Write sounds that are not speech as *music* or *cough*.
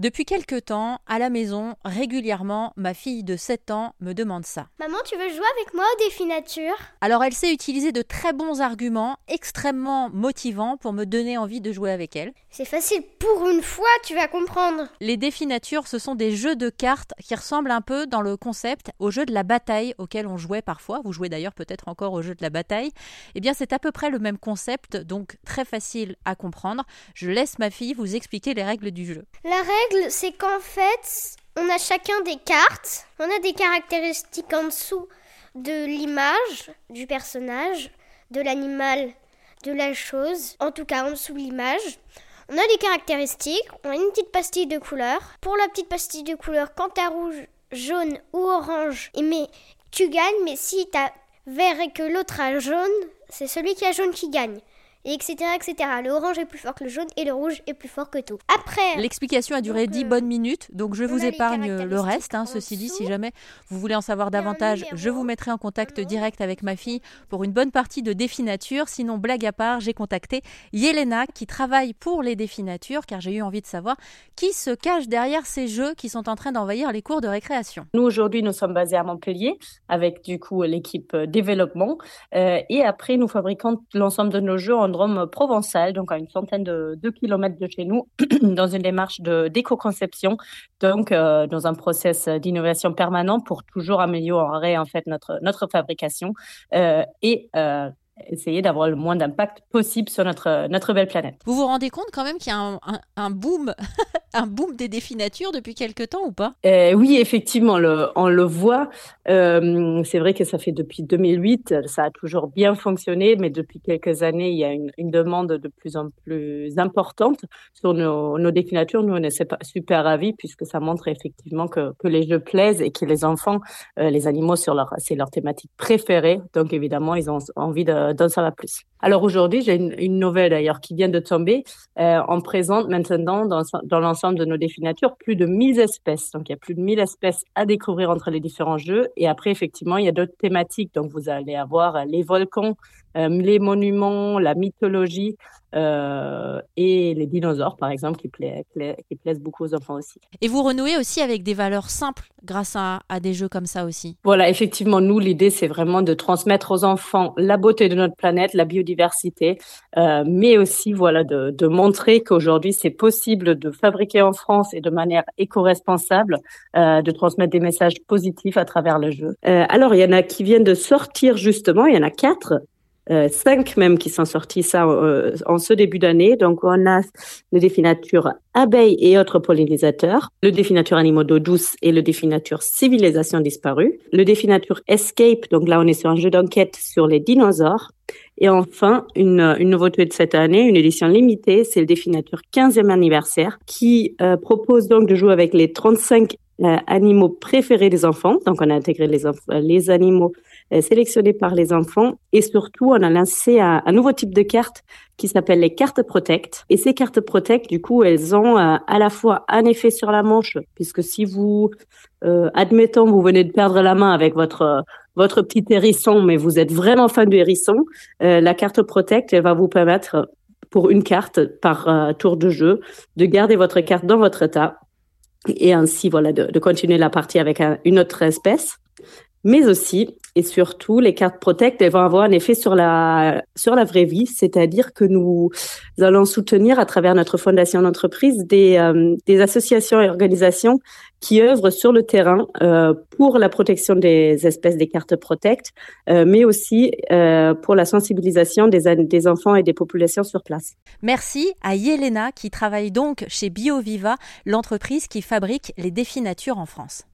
Depuis quelque temps, à la maison, régulièrement, ma fille de 7 ans me demande ça. Maman, tu veux jouer avec moi au défi nature? Alors elle sait utiliser de très bons arguments, extrêmement motivants pour me donner envie de jouer avec elle. C'est facile, pour une fois, tu vas comprendre. Les défis nature, ce sont des jeux de cartes qui ressemblent un peu dans le concept au jeu de la bataille auquel on jouait parfois. Vous jouez d'ailleurs peut-être encore au jeu de la bataille. Eh bien, c'est à peu près le même concept, donc très facile à comprendre. Je laisse ma fille vous expliquer les règles du jeu. La règle, c'est qu'en fait, on a chacun des cartes, on a des caractéristiques en dessous de l'image du personnage, de l'animal, de la chose, en tout cas en dessous de l'image. On a des caractéristiques, on a une petite pastille de couleur. Pour la petite pastille de couleur, quand t'as rouge, jaune ou orange, et mais tu gagnes, mais si t'as vert et que l'autre a jaune, c'est celui qui a jaune qui gagne et etc., etc. Le orange est plus fort que le jaune et le rouge est plus fort que tout. Après. L'explication a duré 10 euh, bonnes minutes, donc je vous épargne le reste. hein. Ceci dit, si jamais vous voulez en savoir davantage, je vous mettrai en contact nom. direct avec ma fille pour une bonne partie de défi nature. Sinon, blague à part, j'ai contacté Yelena qui travaille pour les défis nature car j'ai eu envie de savoir qui se cache derrière ces jeux qui sont en train d'envahir les cours de récréation. Nous, aujourd'hui, nous sommes basés à Montpellier avec du coup l'équipe euh, développement. Euh, et après, nous fabriquons l'ensemble de nos jeux en Provençal, donc à une centaine de, kilomètres de chez nous, *clears throat* dans une démarche d'éco-conception, donc euh, dans un process d'innovation permanent pour toujours améliorer en fait notre, notre fabrication euh, et euh, essayer d'avoir le moins d'impact possible sur notre, notre belle planète. Vous vous rendez compte quand même qu'il y a un, un- un boom, *laughs* un boom des défis nature depuis quelque temps ou pas? Euh, oui, effectivement, le- on le voit. Euh, c'est vrai que ça fait depuis 2008, ça a toujours bien fonctionné, mais depuis quelques années, il y a une, une demande de plus en plus importante sur nos, nos déclinatures. Nous, on est super- super ravis puisque ça montre effectivement que, que les jeux plaisent et que les enfants, euh, les animaux, sur leur, c'est leur thématique préférée. Donc, évidemment, ils ont envie de- d'en savoir plus. Alors aujourd'hui, j'ai une, nouvelle d'ailleurs qui vient de tomber. Euh, on présente maintenant dans, dans l'ensemble de nos défis nature plus de 1000 espèces. Donc il y a plus de 1000 espèces à découvrir entre les différents jeux. Et après, effectivement, il y a d'autres thématiques. Donc vous allez avoir euh, les volcans, euh, les monuments, la mythologie euh, et les dinosaures, par exemple, qui, pla- pla- qui plaisent beaucoup aux enfants aussi. Et vous renouez aussi avec des valeurs simples grâce à, à des jeux comme ça aussi? Voilà, effectivement, nous, l'idée, c'est vraiment de transmettre aux enfants la beauté de notre planète, la biodiversité, euh, mais aussi, voilà, de, de montrer qu'aujourd'hui, c'est possible de fabriquer en France et de manière éco-responsable, euh, de transmettre des messages positifs à travers le jeu. Euh, alors, il y en a qui viennent de sortir, justement, il y en a quatre. Euh, cinq même qui sont sortis ça euh, en ce début d'année. Donc on a le défi nature abeilles et autres pollinisateurs, le défi nature animaux d'eau douce et le défi nature civilisation disparue, le défi nature escape, donc là on est sur un jeu d'enquête sur les dinosaures, et enfin une, une nouveauté de cette année, une édition limitée, c'est le défi nature 15e anniversaire qui euh, propose donc de jouer avec les 35 euh, animaux préférés des enfants. Donc on a intégré les, les animaux sélectionnés par les enfants et surtout on a lancé un, nouveau type de carte qui s'appelle les cartes Protect. Et ces cartes Protect, du coup, elles ont euh, à la fois un effet sur la manche, puisque si vous, euh, admettons, vous venez de perdre la main avec votre euh, votre petit hérisson, mais vous êtes vraiment fan du hérisson, euh, la carte Protect, elle va vous permettre, pour une carte par euh, tour de jeu, de garder votre carte dans votre état et ainsi, voilà, de, de continuer la partie avec un- une autre espèce. Mais aussi, et surtout, les cartes Protect, elles vont avoir un effet sur la, sur la vraie vie, c'est-à-dire que nous allons soutenir à travers notre fondation d'entreprise des, euh, associations et organisations qui œuvrent sur le terrain euh, pour la protection des espèces des cartes Protect, euh, mais aussi pour la sensibilisation des, des enfants et des populations sur place. Merci à Yelena qui travaille donc chez BioViva, l'entreprise qui fabrique les défis nature en France.